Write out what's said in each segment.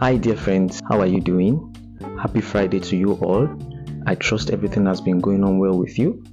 Hi, dear friends, how are you doing? Happy Friday to you all. I trust everything has been going on well with you.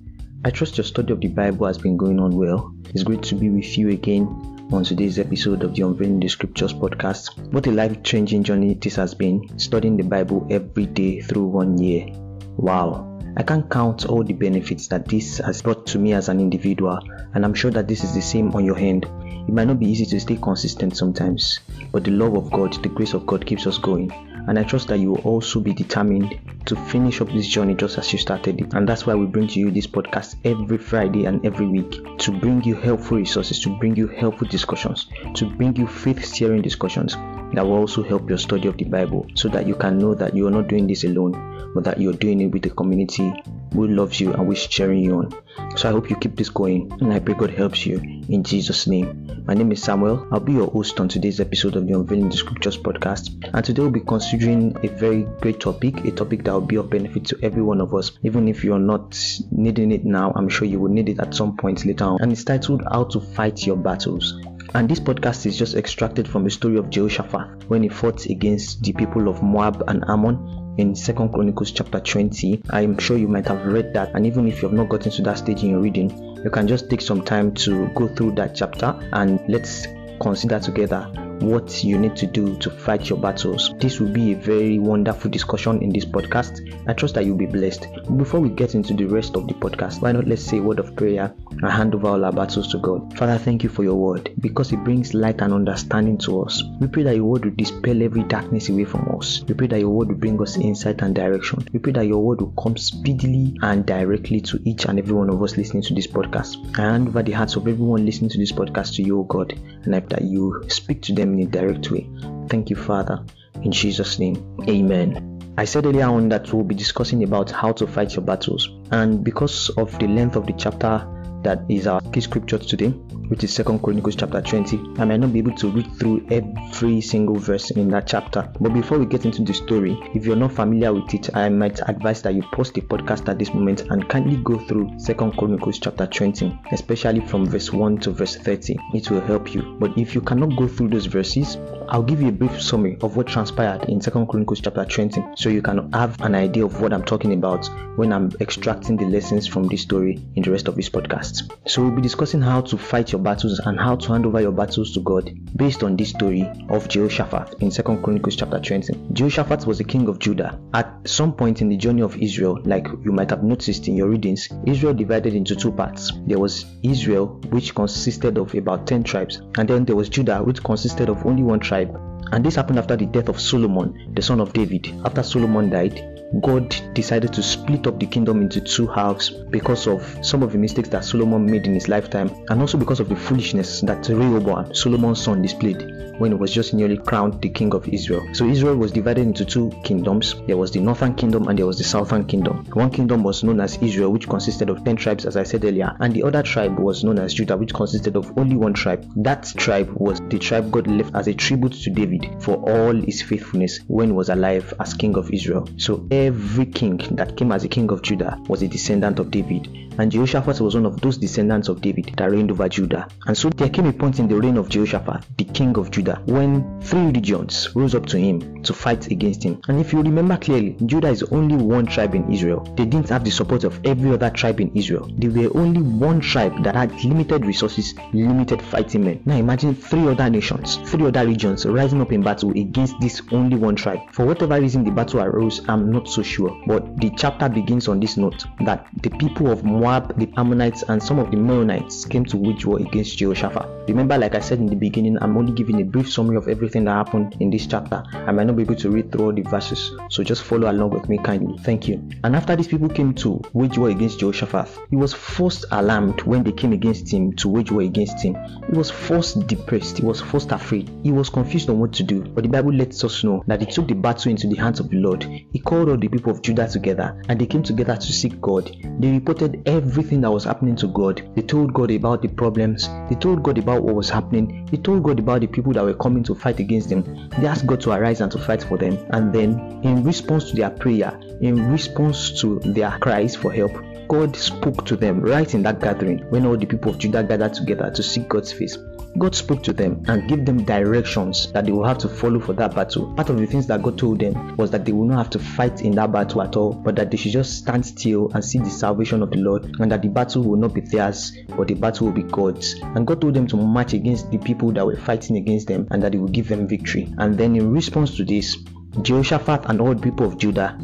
I trust your study of the Bible has been going on well. It's great to be with you again on today's episode of the Unveiling the Scriptures podcast. What a life changing journey this has been, studying the Bible every day through one year. Wow, I can't count all the benefits that this has brought to me as an individual, and I'm sure that this is the same on your hand. It might not be easy to stay consistent sometimes, but the love of God, the grace of God keeps us going. And I trust that you will also be determined to finish up this journey just as you started it. And that's why we bring to you this podcast every Friday and every week to bring you helpful resources, to bring you helpful discussions, to bring you faith steering discussions that will also help your study of the Bible so that you can know that you are not doing this alone, but that you're doing it with a community who loves you and who is cheering you on. So I hope you keep this going and I pray God helps you in Jesus' name. My name is Samuel. I'll be your host on today's episode of the Unveiling the Scriptures podcast. And today we'll be considering a very great topic, a topic that will be of benefit to every one of us. Even if you're not needing it now, I'm sure you will need it at some point later on. And it's titled How to Fight Your Battles. And this podcast is just extracted from the story of Jehoshaphat when he fought against the people of Moab and Ammon in Second Chronicles chapter 20. I'm sure you might have read that, and even if you have not gotten to that stage in your reading, you can just take some time to go through that chapter and let's consider together what you need to do to fight your battles. This will be a very wonderful discussion in this podcast. I trust that you'll be blessed. Before we get into the rest of the podcast, why not let's say a word of prayer and hand over all our battles to God. Father, thank you for your word because it brings light and understanding to us. We pray that your word will dispel every darkness away from us. We pray that your word will bring us insight and direction. We pray that your word will come speedily and directly to each and every one of us listening to this podcast. I hand over the hearts of everyone listening to this podcast to you, O God, and I that you speak to them them in a direct way. Thank you, Father. In Jesus' name, Amen. I said earlier on that we'll be discussing about how to fight your battles, and because of the length of the chapter that is our key scripture today, which is Second Chronicles chapter 20. I might not be able to read through every single verse in that chapter. But before we get into the story, if you're not familiar with it, I might advise that you pause the podcast at this moment and kindly go through Second Chronicles chapter 20, especially from verse 1 to verse 30. It will help you. But if you cannot go through those verses, I'll give you a brief summary of what transpired in Second Chronicles chapter 20 so you can have an idea of what I'm talking about when I'm extracting the lessons from this story in the rest of this podcast. So we'll be discussing how to fight your battles and how to hand over your battles to God based on this story of Jehoshaphat in Second Chronicles chapter 20. Jehoshaphat was the king of Judah. At some point in the journey of Israel, like you might have noticed in your readings, Israel divided into two parts. There was Israel, which consisted of about 10 tribes, and then there was Judah, which consisted of only one tribe tribe. And this happened after the death of Solomon, the son of David. After Solomon died, God decided to split up the kingdom into two halves because of some of the mistakes that Solomon made in his lifetime and also because of the foolishness that Rehoboam, Solomon's son, displayed when he was just newly crowned the king of Israel. So Israel was divided into two kingdoms. There was the northern kingdom and there was the southern kingdom. One kingdom was known as Israel, which consisted of 10 tribes, as I said earlier, and the other tribe was known as Judah, which consisted of only one tribe. That tribe was the tribe God left as a tribute to David for all his faithfulness when he was alive as king of Israel. So every king that came as a king of Judah was a descendant of David. And Jehoshaphat was one of those descendants of David that reigned over Judah. And so there came a point in the reign of Jehoshaphat, the king of Judah, when three regions rose up to him to fight against him. And if you remember clearly, Judah is only one tribe in Israel. They didn't have the support of every other tribe in Israel. They were only one tribe that had limited resources, limited fighting men. Now imagine three other nations, three other regions rising up in battle against this only one tribe. For whatever reason the battle arose, I'm not so sure. But the chapter begins on this note that the people of Moab Moab, the Ammonites, and some of the Meunites came to wage war against Jehoshaphat. Remember, like I said in the beginning, I'm only giving a brief summary of everything that happened in this chapter. I might not be able to read through all the verses, so just follow along with me kindly. Thank you. And after these people came to wage war against Jehoshaphat, he was first alarmed when they came against him to wage war against him. He was first depressed, he was first afraid, he was confused on what to do. But the Bible lets us know that he took the battle into the hands of the Lord. He called all the people of Judah together and they came together to seek God. They reported everything that was happening to God. They told God about the problems. They told God about what was happening. They told God about the people that were coming to fight against them. They asked God to arise and to fight for them. And then, in response to their prayer, in response to their cries for help, God spoke to them right in that gathering when all the people of Judah gathered together to seek God's face. God spoke to them and gave them directions that they will have to follow for that battle. Part of the things that God told them was that they will not have to fight in that battle at all, but that they should just stand still and see the salvation of the Lord, and that the battle will not be theirs, but the battle will be God's. And God told them to march against the people that were fighting against them, and that He will give them victory. And then, in response to this, Jehoshaphat and all the people of Judah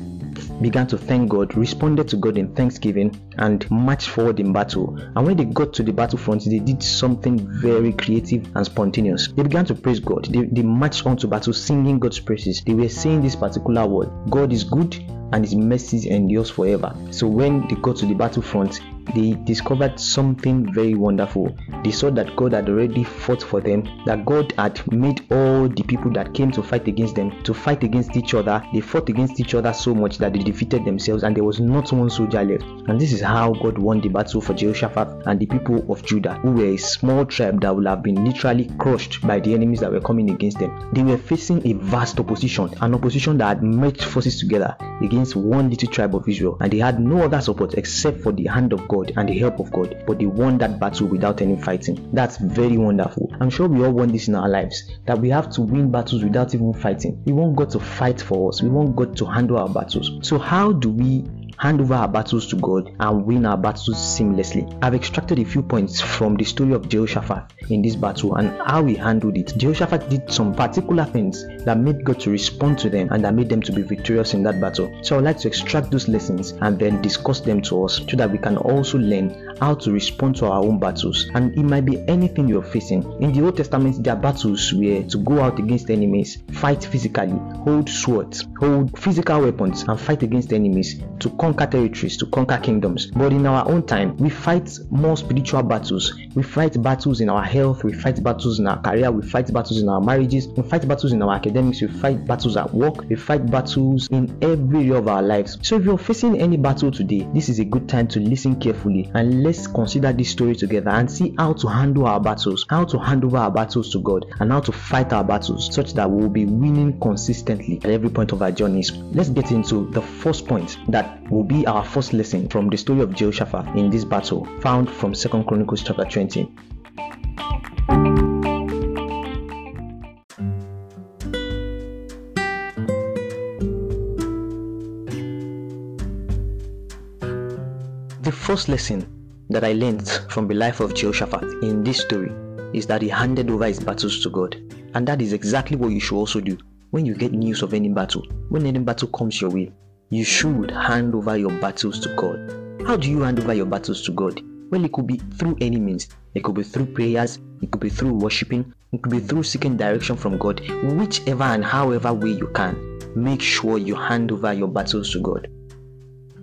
began to thank God, responded to God in thanksgiving, and marched forward in battle. And when they got to the battlefront, they did something very creative and spontaneous. They began to praise God. They, they marched on to battle singing God's praises. They were saying this particular word God is good and his mercies endures forever. So when they got to the battlefront, they discovered something very wonderful. They saw that God had already fought for them, that God had made all the people that came to fight against them to fight against each other. They fought against each other so much that they defeated themselves, and there was not one soldier left. And this is how God won the battle for Jehoshaphat and the people of Judah, who were a small tribe that would have been literally crushed by the enemies that were coming against them. They were facing a vast opposition, an opposition that had merged forces together against one little tribe of Israel, and they had no other support except for the hand of God and the help of God, but they won that battle without any fighting. That's very wonderful. I'm sure we all want this in our lives that we have to win battles without even fighting. We want God to fight for us, we want God to handle our battles. So, how do we hand over our battles to God, and win our battles seamlessly. I've extracted a few points from the story of Jehoshaphat in this battle and how he handled it. Jehoshaphat did some particular things that made God to respond to them and that made them to be victorious in that battle. So I'd like to extract those lessons and then discuss them to us so that we can also learn how to respond to our own battles. And it might be anything you're facing. In the Old Testament, their battles were to go out against enemies, fight physically, hold swords, hold physical weapons, and fight against enemies to conquer territories, to conquer kingdoms. But in our own time, we fight more spiritual battles. We fight battles in our health, we fight battles in our career, we fight battles in our marriages, we fight battles in our academics, we fight battles at work, we fight battles in every area of our lives. So if you're facing any battle today, this is a good time to listen carefully and let's consider this story together and see how to handle our battles, how to hand over our battles to God, and how to fight our battles such that we'll be winning consistently at every point of our journeys. Let's get into the first point that will be our first lesson from the story of Jehoshaphat in this battle, found from 2 Chronicles chapter 20. The first lesson that I learned from the life of Jehoshaphat in this story is that he handed over his battles to God. And that is exactly what you should also do when you get news of any battle. When any battle comes your way, you should hand over your battles to God. How do you hand over your battles to God? Well, it could be through any means. It could be through prayers, it could be through worshiping, it could be through seeking direction from God. Whichever and however way you can, make sure you hand over your battles to God.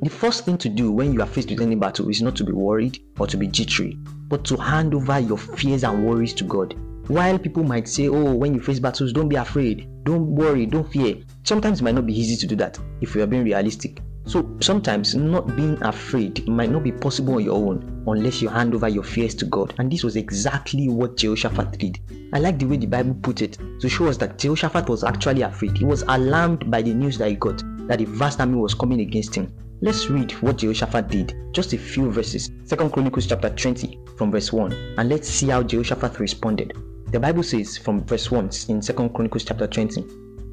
The first thing to do when you are faced with any battle is not to be worried or to be jittery, but to hand over your fears and worries to God. While people might say, Oh, when you face battles, don't be afraid, don't worry, don't fear. Sometimes it might not be easy to do that if you are being realistic. So sometimes not being afraid might not be possible on your own unless you hand over your fears to God. And this was exactly what Jehoshaphat did. I like the way the Bible put it to show us that Jehoshaphat was actually afraid. He was alarmed by the news that he got that a vast army was coming against him. Let's read what Jehoshaphat did, just a few verses. Second Chronicles chapter 20 from verse 1, and let's see how Jehoshaphat responded. The Bible says from verse 1 in Second Chronicles chapter 20,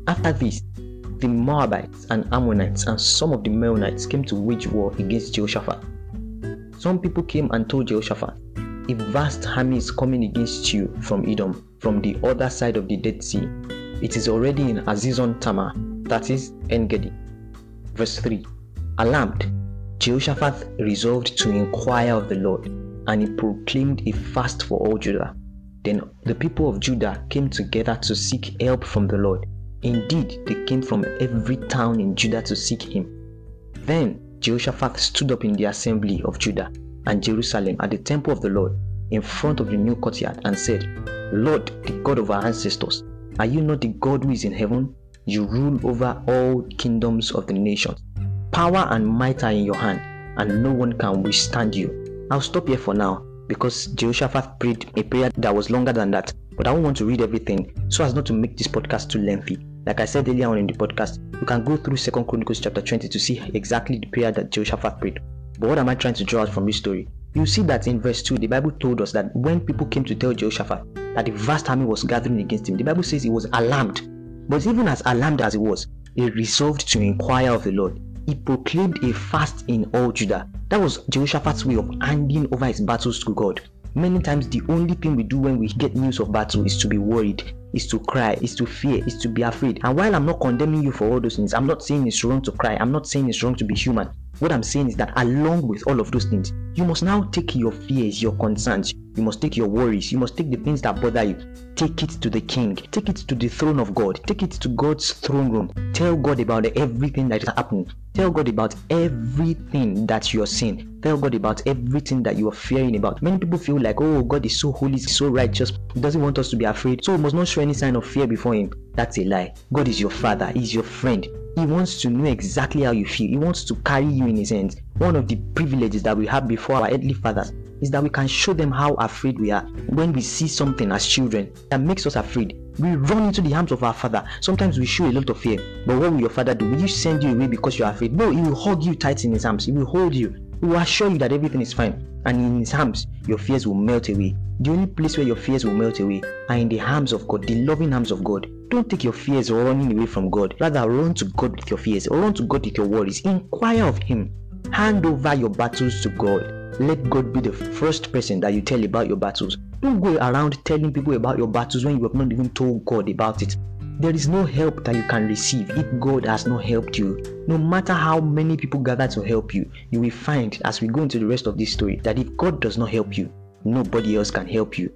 After this, the Moabites and Ammonites and some of the Meunites came to wage war against Jehoshaphat. Some people came and told Jehoshaphat, A vast army is coming against you from Edom, from the other side of the Dead Sea. It is already in Hazezon Tamar, that is Engedi. Verse 3 Alarmed, Jehoshaphat resolved to inquire of the Lord, and he proclaimed a fast for all Judah. Then the people of Judah came together to seek help from the Lord. Indeed, they came from every town in Judah to seek him. Then Jehoshaphat stood up in the assembly of Judah and Jerusalem at the temple of the Lord in front of the new courtyard and said, Lord, the God of our ancestors, are you not the God who is in heaven? You rule over all kingdoms of the nations. Power and might are in your hand, and no one can withstand you. I'll stop here for now because Jehoshaphat prayed a prayer that was longer than that. But I don't want to read everything so as not to make this podcast too lengthy. Like I said earlier on in the podcast, you can go through 2 Chronicles chapter 20 to see exactly the prayer that Jehoshaphat prayed. But what am I trying to draw out from this story? You see that in verse 2, the Bible told us that when people came to tell Jehoshaphat that the vast army was gathering against him, the Bible says he was alarmed. But even as alarmed as he was, he resolved to inquire of the Lord. He proclaimed a fast in all Judah. That was Jehoshaphat's way of handing over his battles to God. Many times, the only thing we do when we get news of battle is to be worried, is to cry, is to fear, is to be afraid. And while I'm not condemning you for all those things, I'm not saying it's wrong to cry, I'm not saying it's wrong to be human. What I'm saying is that along with all of those things, you must now take your fears, your concerns, you must take your worries, you must take the things that bother you, take it to the king, take it to the throne of God, take it to God's throne room. Tell God about everything that is happening. Tell God about everything that you're seeing. Tell God about everything that you are fearing about. Many people feel like, oh, God is so holy, so righteous, He doesn't want us to be afraid, so we must not show any sign of fear before Him. That's a lie. God is your Father, He's your friend. He wants to know exactly how you feel. He wants to carry you in his hands. One of the privileges that we have before our earthly fathers is that we can show them how afraid we are when we see something as children that makes us afraid. We run into the arms of our father. Sometimes we show a lot of fear. But what will your father do? Will you send you away because you're afraid? No, he will hug you tight in his arms. He will hold you. He will assure you that everything is fine. And in his arms, your fears will melt away. The only place where your fears will melt away are in the arms of God, the loving arms of God. Don't take your fears or running away from God. Rather, run to God with your fears, run to God with your worries. Inquire of Him. Hand over your battles to God. Let God be the first person that you tell about your battles. Don't go around telling people about your battles when you have not even told God about it. There is no help that you can receive if God has not helped you. No matter how many people gather to help you, you will find as we go into the rest of this story that if God does not help you, nobody else can help you.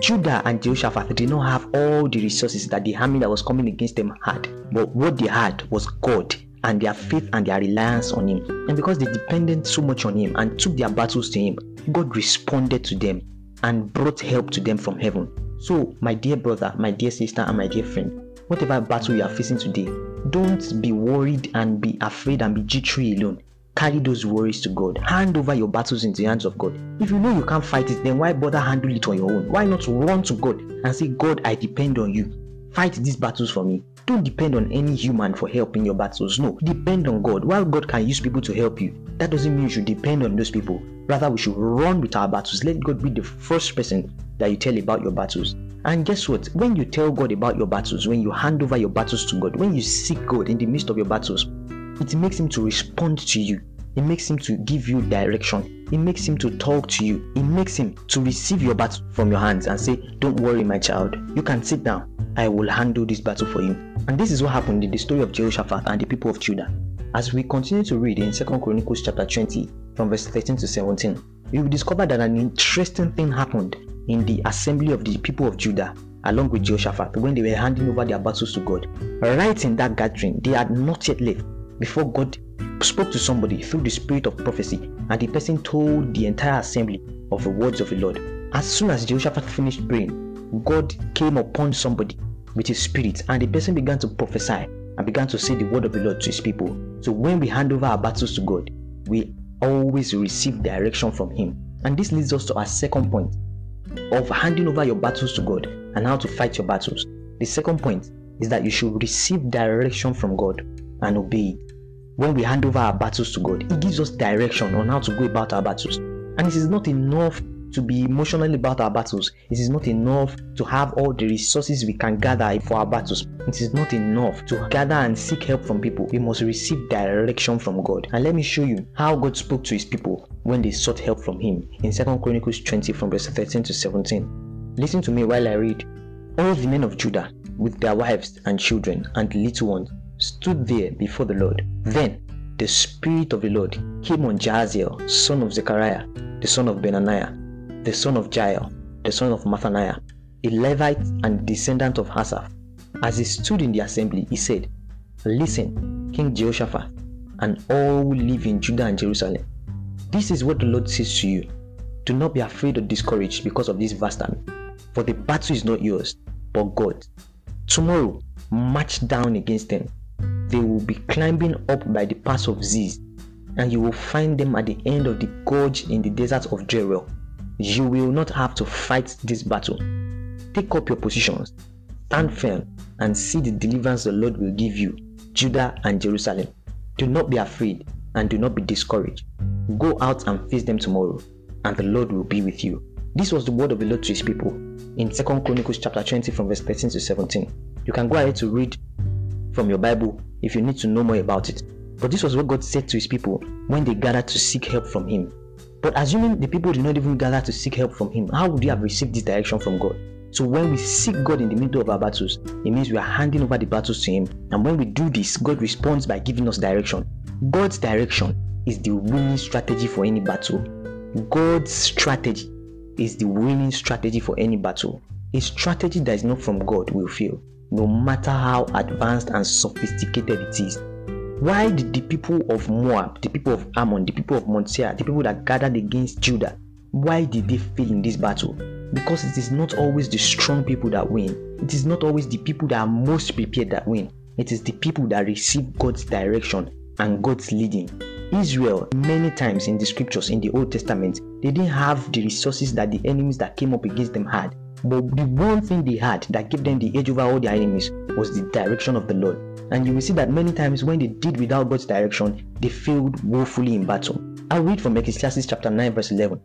Judah and Jehoshaphat did not have all the resources that the army that was coming against them had, but what they had was God and their faith and their reliance on Him. And because they depended so much on Him and took their battles to Him, God responded to them and brought help to them from heaven. So, my dear brother, my dear sister, and my dear friend, whatever battle you are facing today, don't be worried and be afraid and be jittery alone. Carry those worries to God. Hand over your battles into the hands of God. If you know you can't fight it, then why bother handle it on your own? Why not run to God and say, God, I depend on you. Fight these battles for me. Don't depend on any human for help in your battles. No, depend on God. While God can use people to help you, that doesn't mean you should depend on those people. Rather, we should run with our battles. Let God be the first person that you tell about your battles. And guess what? When you tell God about your battles, when you hand over your battles to God, when you seek God in the midst of your battles, it makes Him to respond to you. It makes Him to give you direction. It makes Him to talk to you. It makes Him to receive your battle from your hands and say, Don't worry, my child. You can sit down. I will handle this battle for you. And this is what happened in the story of Jehoshaphat and the people of Judah. As we continue to read in 2 Chronicles chapter 20, from verse 13 to 17, we will discover that an interesting thing happened in the assembly of the people of Judah along with Jehoshaphat when they were handing over their battles to God. Right in that gathering, they had not yet left before God spoke to somebody through the spirit of prophecy, and the person told the entire assembly of the words of the Lord. As soon as Jehoshaphat finished praying, God came upon somebody with his spirit, and the person began to prophesy and began to say the word of the Lord to his people. So when we hand over our battles to God, we always receive direction from Him. And this leads us to our second point of handing over your battles to God and how to fight your battles. The second point is that you should receive direction from God and obey. When we hand over our battles to God, He gives us direction on how to go about our battles. And it is not enough to be emotional about our battles. It is not enough to have all the resources we can gather for our battles. It is not enough to gather and seek help from people. We must receive direction from God. And let me show you how God spoke to his people when they sought help from him in 2 Chronicles 20 from verse 13 to 17. Listen to me while I read. All the men of Judah, with their wives and children and little ones, stood there before the Lord. Then the Spirit of the Lord came on Jaziel, son of Zechariah, the son of Benaniah, the son of Jael, the son of Mattaniah, a Levite and descendant of Asaph. As he stood in the assembly, he said, Listen, King Jehoshaphat, and all who live in Judah and Jerusalem. This is what the Lord says to you. Do not be afraid or discouraged because of this vast army, for the battle is not yours, but God's. Tomorrow, march down against them. They will be climbing up by the pass of Ziz, and you will find them at the end of the gorge in the desert of Jeruel you will not have to fight this battle. Take up your positions, stand firm, and see the deliverance the Lord will give you, Judah and Jerusalem. Do not be afraid and do not be discouraged. Go out and face them tomorrow, and the Lord will be with you. This was the word of the Lord to his people in Second Chronicles chapter 20 from verse 13 to 17. You can go ahead to read from your Bible if you need to know more about it. But this was what God said to his people when they gathered to seek help from him. But assuming the people did not even gather to seek help from him, how would they have received this direction from God? So when we seek God in the middle of our battles, it means we are handing over the battles to Him. And when we do this, God responds by giving us direction. God's direction is the winning strategy for any battle. God's strategy is the winning strategy for any battle. A strategy that is not from God will fail, no matter how advanced and sophisticated it is. Why did the people of Moab, the people of Ammon, the people of Mount Seir, the people that gathered against Judah, why did they fail in this battle? Because it is not always the strong people that win. It is not always the people that are most prepared that win. It is the people that receive God's direction and God's leading. Israel, many times in the scriptures in the Old Testament, they didn't have the resources that the enemies that came up against them had. But the one thing they had that gave them the edge over all their enemies was the direction of the Lord. And you will see that many times when they did without God's direction, they failed woefully in battle. I'll read from Ecclesiastes chapter 9, verse 11.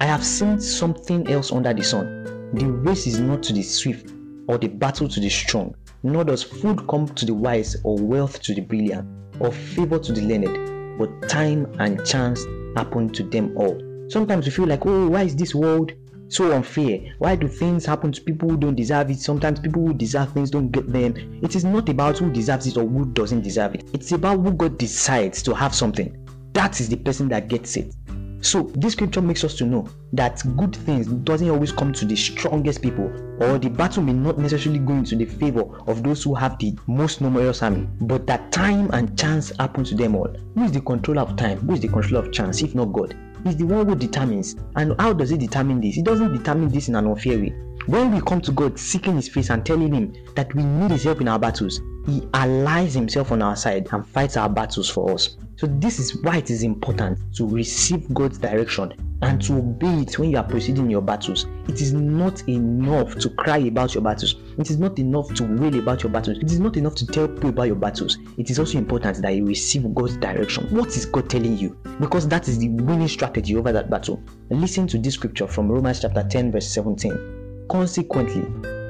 I have seen something else under the sun. The race is not to the swift, or the battle to the strong, nor does food come to the wise, or wealth to the brilliant, or favor to the learned, but time and chance happen to them all. Sometimes we feel like, oh, why is this world so unfair? Why do things happen to people who don't deserve it? Sometimes people who deserve things don't get them. It is not about who deserves it or who doesn't deserve it. It's about who God decides to have something. That is the person that gets it. So this scripture makes us to know that good things doesn't always come to the strongest people, or the battle may not necessarily go into the favor of those who have the most numerous army, but that time and chance happen to them all. Who is the controller of time? Who is the controller of chance, if not God? He's the one who determines. And how does he determine this? He doesn't determine this in an unfair way. When we come to God seeking his face and telling him that we need his help in our battles, he allies himself on our side and fights our battles for us. So this is why it is important to receive God's direction and to obey it when you are proceeding in your battles. It is not enough to cry about your battles. It is not enough to wail about your battles. It is not enough to tell people about your battles. It is also important that you receive God's direction. What is God telling you? Because that is the winning strategy over that battle. Listen to this scripture from Romans chapter 10 verse 17. Consequently,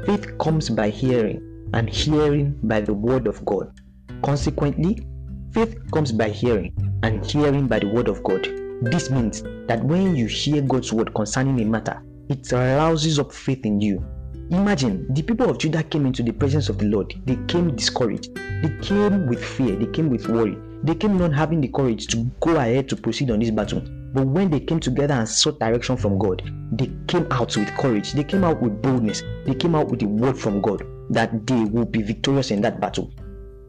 faith comes by hearing and hearing by the word of God. Consequently, Faith comes by hearing, and hearing by the word of God. This means that when you hear God's word concerning a matter, it rouses up faith in you. Imagine the people of Judah came into the presence of the Lord. They came discouraged. They came with fear. They came with worry. They came not having the courage to go ahead to proceed on this battle. But when they came together and sought direction from God, they came out with courage. They came out with boldness. They came out with the word from God that they will be victorious in that battle.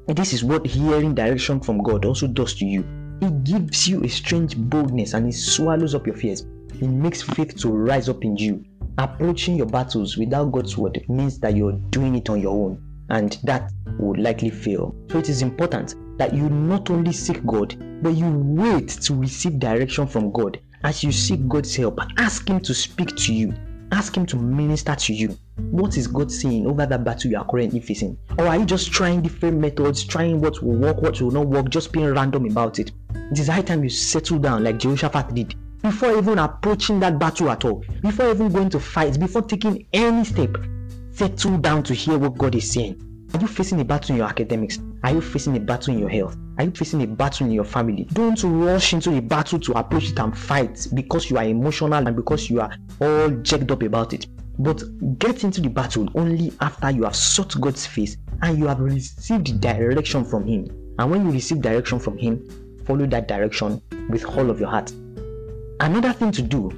And this is what hearing direction from God also does to you. It gives you a strange boldness and it swallows up your fears. It makes faith to rise up in you. Approaching your battles without God's word means that you're doing it on your own, and that would likely fail. So it is important that you not only seek God, but you wait to receive direction from God. As you seek God's help, ask Him to speak to you, ask Him to minister to you. What is God saying over that battle you are currently facing? Or are you just trying different methods, trying what will work, what will not work, just being random about it? It is high time you settle down like Jehoshaphat did before even approaching that battle at all, before even going to fight, before taking any step. Settle down to hear what God is saying. Are you facing a battle in your academics? Are you facing a battle in your health? Are you facing a battle in your family? Don't rush into a battle to approach it and fight because you are emotional and because you are all jacked up about it. But get into the battle only after you have sought God's face and you have received direction from Him. And when you receive direction from Him, follow that direction with all of your heart. Another thing to do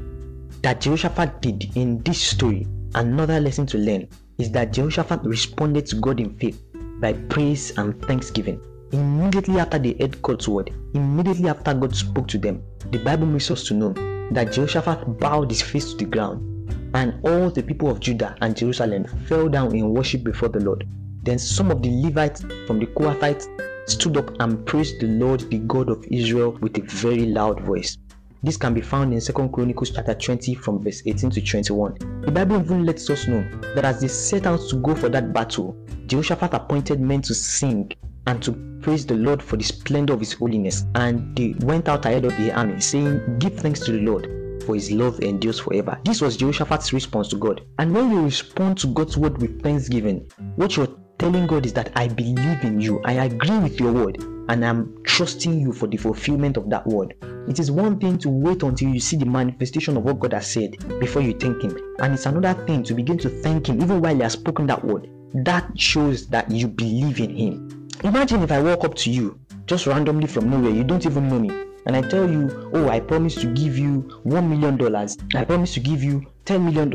that Jehoshaphat did in this story, another lesson to learn, is that Jehoshaphat responded to God in faith by praise and thanksgiving. Immediately after they heard God's word, immediately after God spoke to them, the Bible makes us to know that Jehoshaphat bowed his face to the ground and all the people of Judah and Jerusalem fell down in worship before the Lord. Then some of the Levites from the Kohathites stood up and praised the Lord, the God of Israel, with a very loud voice. This can be found in 2 Chronicles chapter 20 from verse 18 to 21. The Bible even lets us know that as they set out to go for that battle, Jehoshaphat appointed men to sing and to praise the Lord for the splendor of his holiness. And they went out ahead of the army, saying, Give thanks to the Lord, for his love endures forever. This was Jehoshaphat's response to God. And when you respond to God's word with thanksgiving, what you're telling God is that I believe in you, I agree with your word, and I'm trusting you for the fulfillment of that word. It is one thing to wait until you see the manifestation of what God has said before you thank Him, and it's another thing to begin to thank Him even while He has spoken that word. That shows that you believe in Him. Imagine if I walk up to you just randomly from nowhere, you don't even know me, and I tell you, oh, I promise to give you $1 million, I promise to give you $10 million,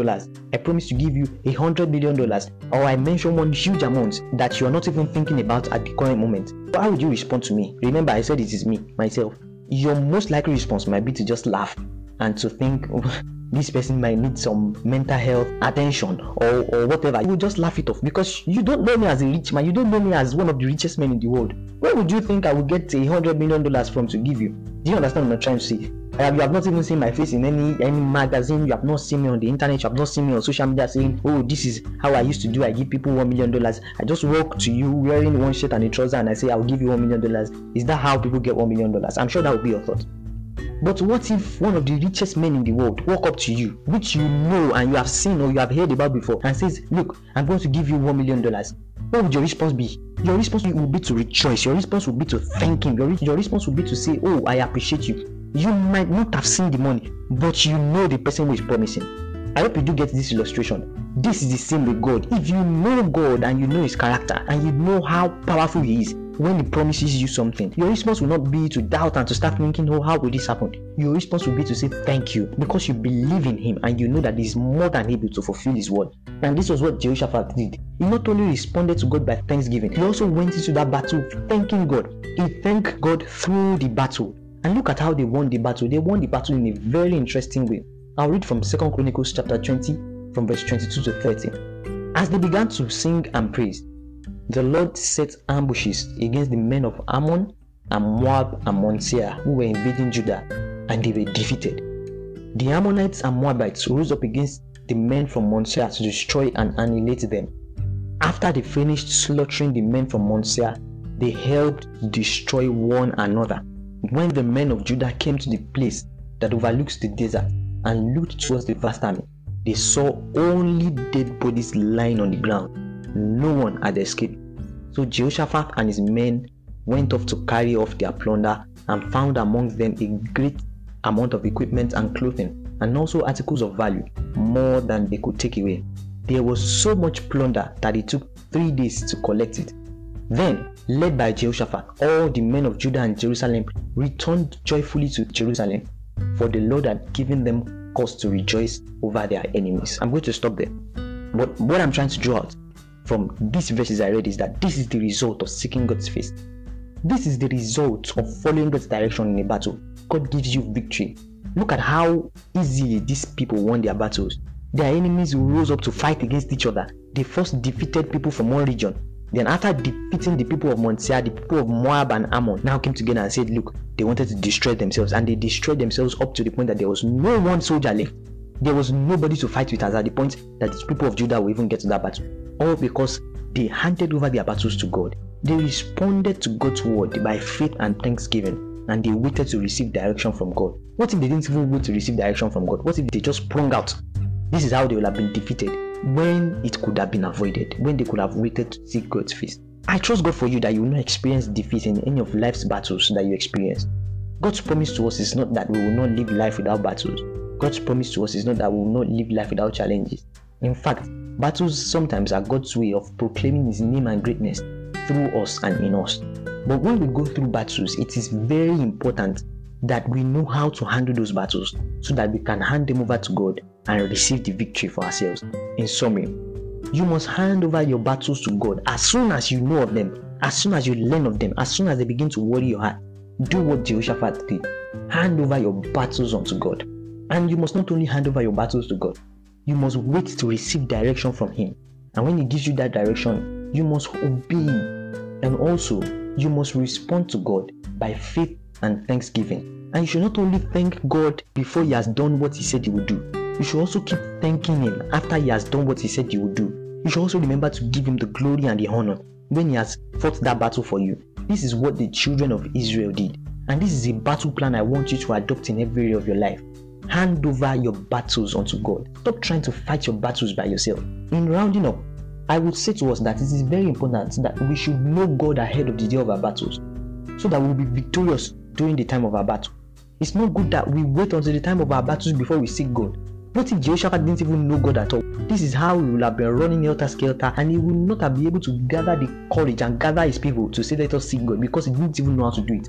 I promise to give you a $100 million, or I mention one huge amount that you are not even thinking about at the current moment, how would you respond to me? Remember, I said it is me, myself. Your most likely response might be to just laugh and to think, this person might need some mental health attention or, or whatever. You will just laugh it off because you don't know me as a rich man. You don't know me as one of the richest men in the world. Where would you think I would get a hundred million dollars from to give you? Do you understand what I'm trying to say? Uh, you have not even seen my face in any any magazine. You have not seen me on the internet. You have not seen me on social media saying, "Oh, this is how I used to do. I give people one million dollars." I just walk to you wearing one shirt and a trouser, and I say, "I'll give you one million dollars." Is that how people get one million dollars? I'm sure that would be your thought. But what if one of the richest men in the world walk up to you, which you know and you have seen or you have heard about before, and says, "Look, I'm going to give you one million dollars." What would your response be? Your response will be to rejoice. Your response will be to thank him. Your, your response will be to say, "Oh, I appreciate you." You might not have seen the money, but you know the person who is promising. I hope you do get this illustration. This is the same with God. If you know God and you know His character and you know how powerful He is, when He promises you something, your response will not be to doubt and to start thinking, oh, how will this happen? Your response will be to say thank you because you believe in Him and you know that He is more than able to fulfill His word. And this was what Jehoshaphat did. He not only responded to God by thanksgiving, he also went into that battle thanking God. He thanked God through the battle. And look at how they won the battle. They won the battle in a very interesting way. I'll read from 2 Chronicles chapter 20, from verse 22 to 30. As they began to sing and praise, the Lord set ambushes against the men of Ammon and Moab and Mount Seir who were invading Judah, and they were defeated. The Ammonites and Moabites rose up against the men from Mount Seir to destroy and annihilate them. After they finished slaughtering the men from Mount Seir, they helped destroy one another. When the men of Judah came to the place that overlooks the desert and looked towards the vast army, they saw only dead bodies lying on the ground. No one had escaped. So Jehoshaphat and his men went off to carry off their plunder and found among them a great amount of equipment and clothing, and also articles of value, more than they could take away. There was so much plunder that it took three days to collect it. Then, led by Jehoshaphat, all the men of Judah and Jerusalem returned joyfully to Jerusalem, for the Lord had given them cause to rejoice over their enemies. I'm going to stop there. But what I'm trying to draw out from these verses I read is that this is the result of seeking God's face. This is the result of following God's direction in a battle. God gives you victory. Look at how easily these people won their battles. Their enemies rose up to fight against each other. They first defeated people from one region. Then, after defeating the people of Mount Seir, the people of Moab and Ammon now came together and said, Look, they wanted to destroy themselves, and they destroyed themselves up to the point that there was no one soldier left. There was nobody to fight with us at the point that the people of Judah will even get to that battle. All because they handed over their battles to God. They responded to God's word by faith and thanksgiving, and they waited to receive direction from God. What if they didn't even wait to receive direction from God? What if they just sprung out? This is how they will have been defeated when it could have been avoided, when they could have waited to see God's face. I trust God for you that you will not experience defeat in any of life's battles that you experience. God's promise to us is not that we will not live life without battles. God's promise to us is not that we will not live life without challenges. In fact, battles sometimes are God's way of proclaiming His name and greatness through us and in us. But when we go through battles, it is very important that we know how to handle those battles so that we can hand them over to God and receive the victory for ourselves. In summary, you must hand over your battles to God as soon as you know of them, as soon as you learn of them, as soon as they begin to worry your heart. Do what Jehoshaphat did. Hand over your battles unto God. And you must not only hand over your battles to God, you must wait to receive direction from Him. And when He gives you that direction, you must obey. And also, you must respond to God by faith and thanksgiving. And you should not only thank God before He has done what He said He would do, you should also keep thanking Him after He has done what He said He would do. You should also remember to give Him the glory and the honor when He has fought that battle for you. This is what the children of Israel did. And this is a battle plan I want you to adopt in every area of your life. Hand over your battles unto God. Stop trying to fight your battles by yourself. In rounding up, I would say to us that it is very important that we should know God ahead of the day of our battles so that we'll be victorious during the time of our battle. It's not good that we wait until the time of our battles before we seek God. What if Jehoshaphat didn't even know God at all? This is how he would have been running helter skelter and he would not have been able to gather the courage and gather his people to say, Let us seek God because he didn't even know how to do it.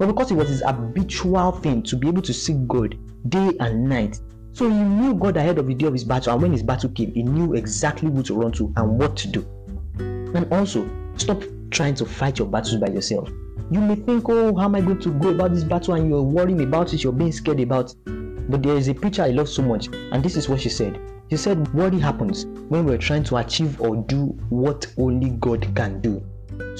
But because it was his habitual thing to be able to seek God day and night, so he knew God ahead of the day of his battle, and when his battle came, he knew exactly who to run to and what to do. And also, stop trying to fight your battles by yourself. You may think, oh, how am I going to go about this battle? And you're worrying about it, you're being scared about it. But there is a preacher I love so much, and this is what she said. She said, Worry happens when we're trying to achieve or do what only God can do.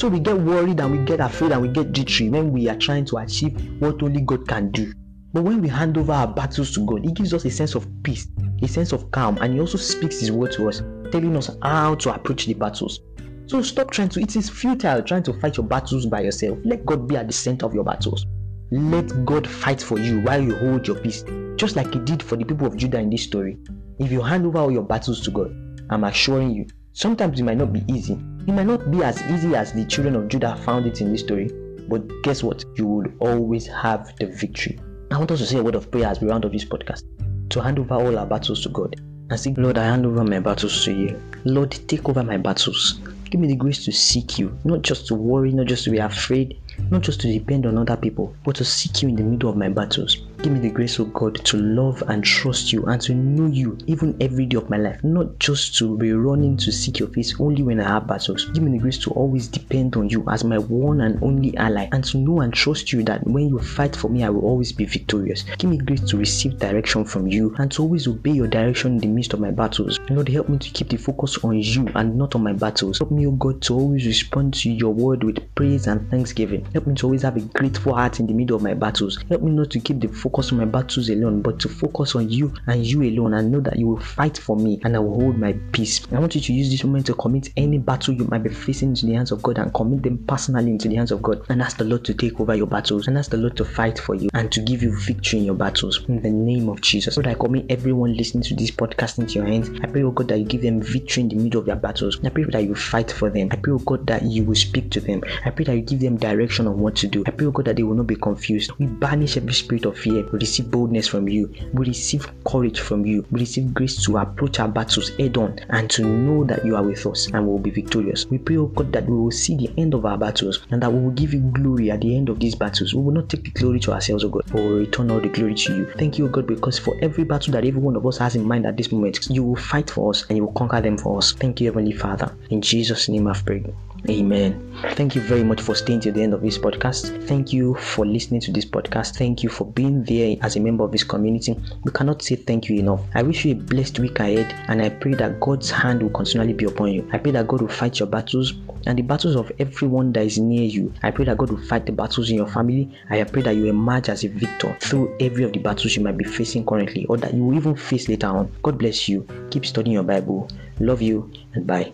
So we get worried and we get afraid and we get jittery when we are trying to achieve what only God can do. But when we hand over our battles to God, He gives us a sense of peace, a sense of calm, and He also speaks His word to us, telling us how to approach the battles. So stop trying to, it is futile trying to fight your battles by yourself. Let God be at the center of your battles. Let God fight for you while you hold your peace, just like He did for the people of Judah in this story. If you hand over all your battles to God, I'm assuring you, sometimes it might not be easy. It might not be as easy as the children of Judah found it in this story, but guess what? You will always have the victory. I want us to say a word of prayer as we round up this podcast to hand over all our battles to God and say, Lord, I hand over my battles to you. Lord, take over my battles. Give me the grace to seek you, not just to worry, not just to be afraid, not just to depend on other people, but to seek you in the middle of my battles. Give me the grace of God to love and trust you and to know you even every day of my life, not just to be running to seek your face only when I have battles. Give me the grace to always depend on you as my one and only ally and to know and trust you that when you fight for me, I will always be victorious. Give me grace to receive direction from you and to always obey your direction in the midst of my battles. Lord, help me to keep the focus on you and not on my battles. Help me, O God, to always respond to your word with praise and thanksgiving. Help me to always have a grateful heart in the middle of my battles. Help me not to keep the focus on my battles alone, but to focus on you and you alone and know that you will fight for me and I will hold my peace. I want you to use this moment to commit any battle you might be facing into the hands of God and commit them personally into the hands of God and ask the Lord to take over your battles and ask the Lord to fight for you and to give you victory in your battles in the name of Jesus. Lord, I commit everyone listening to this podcast into your hands. I pray, oh God, that you give them victory in the middle of their battles. I pray that you fight for them. I pray, oh God, that you will speak to them. I pray that you give them direction on what to do. I pray, oh God, that they will not be confused. We banish every spirit of fear. We receive boldness from you. We receive courage from you. We receive grace to approach our battles head on and to know that you are with us and we will be victorious. We pray, oh God, that we will see the end of our battles and that we will give you glory at the end of these battles. We will not take the glory to ourselves, oh God, but we will return all the glory to you. Thank you, oh God, because for every battle that every one of us has in mind at this moment, you will fight for us and you will conquer them for us. Thank you, Heavenly Father. In Jesus' name I've prayed. Amen. Thank you very much for staying to the end of this podcast. Thank you for listening to this podcast. Thank you for being there as a member of this community. We cannot say thank you enough. I wish you a blessed week ahead and I pray that God's hand will continually be upon you. I pray that God will fight your battles and the battles of everyone that is near you. I pray that God will fight the battles in your family. I pray that you emerge as a victor through every of the battles you might be facing currently or that you will even face later on. God bless you. Keep studying your Bible. Love you and bye.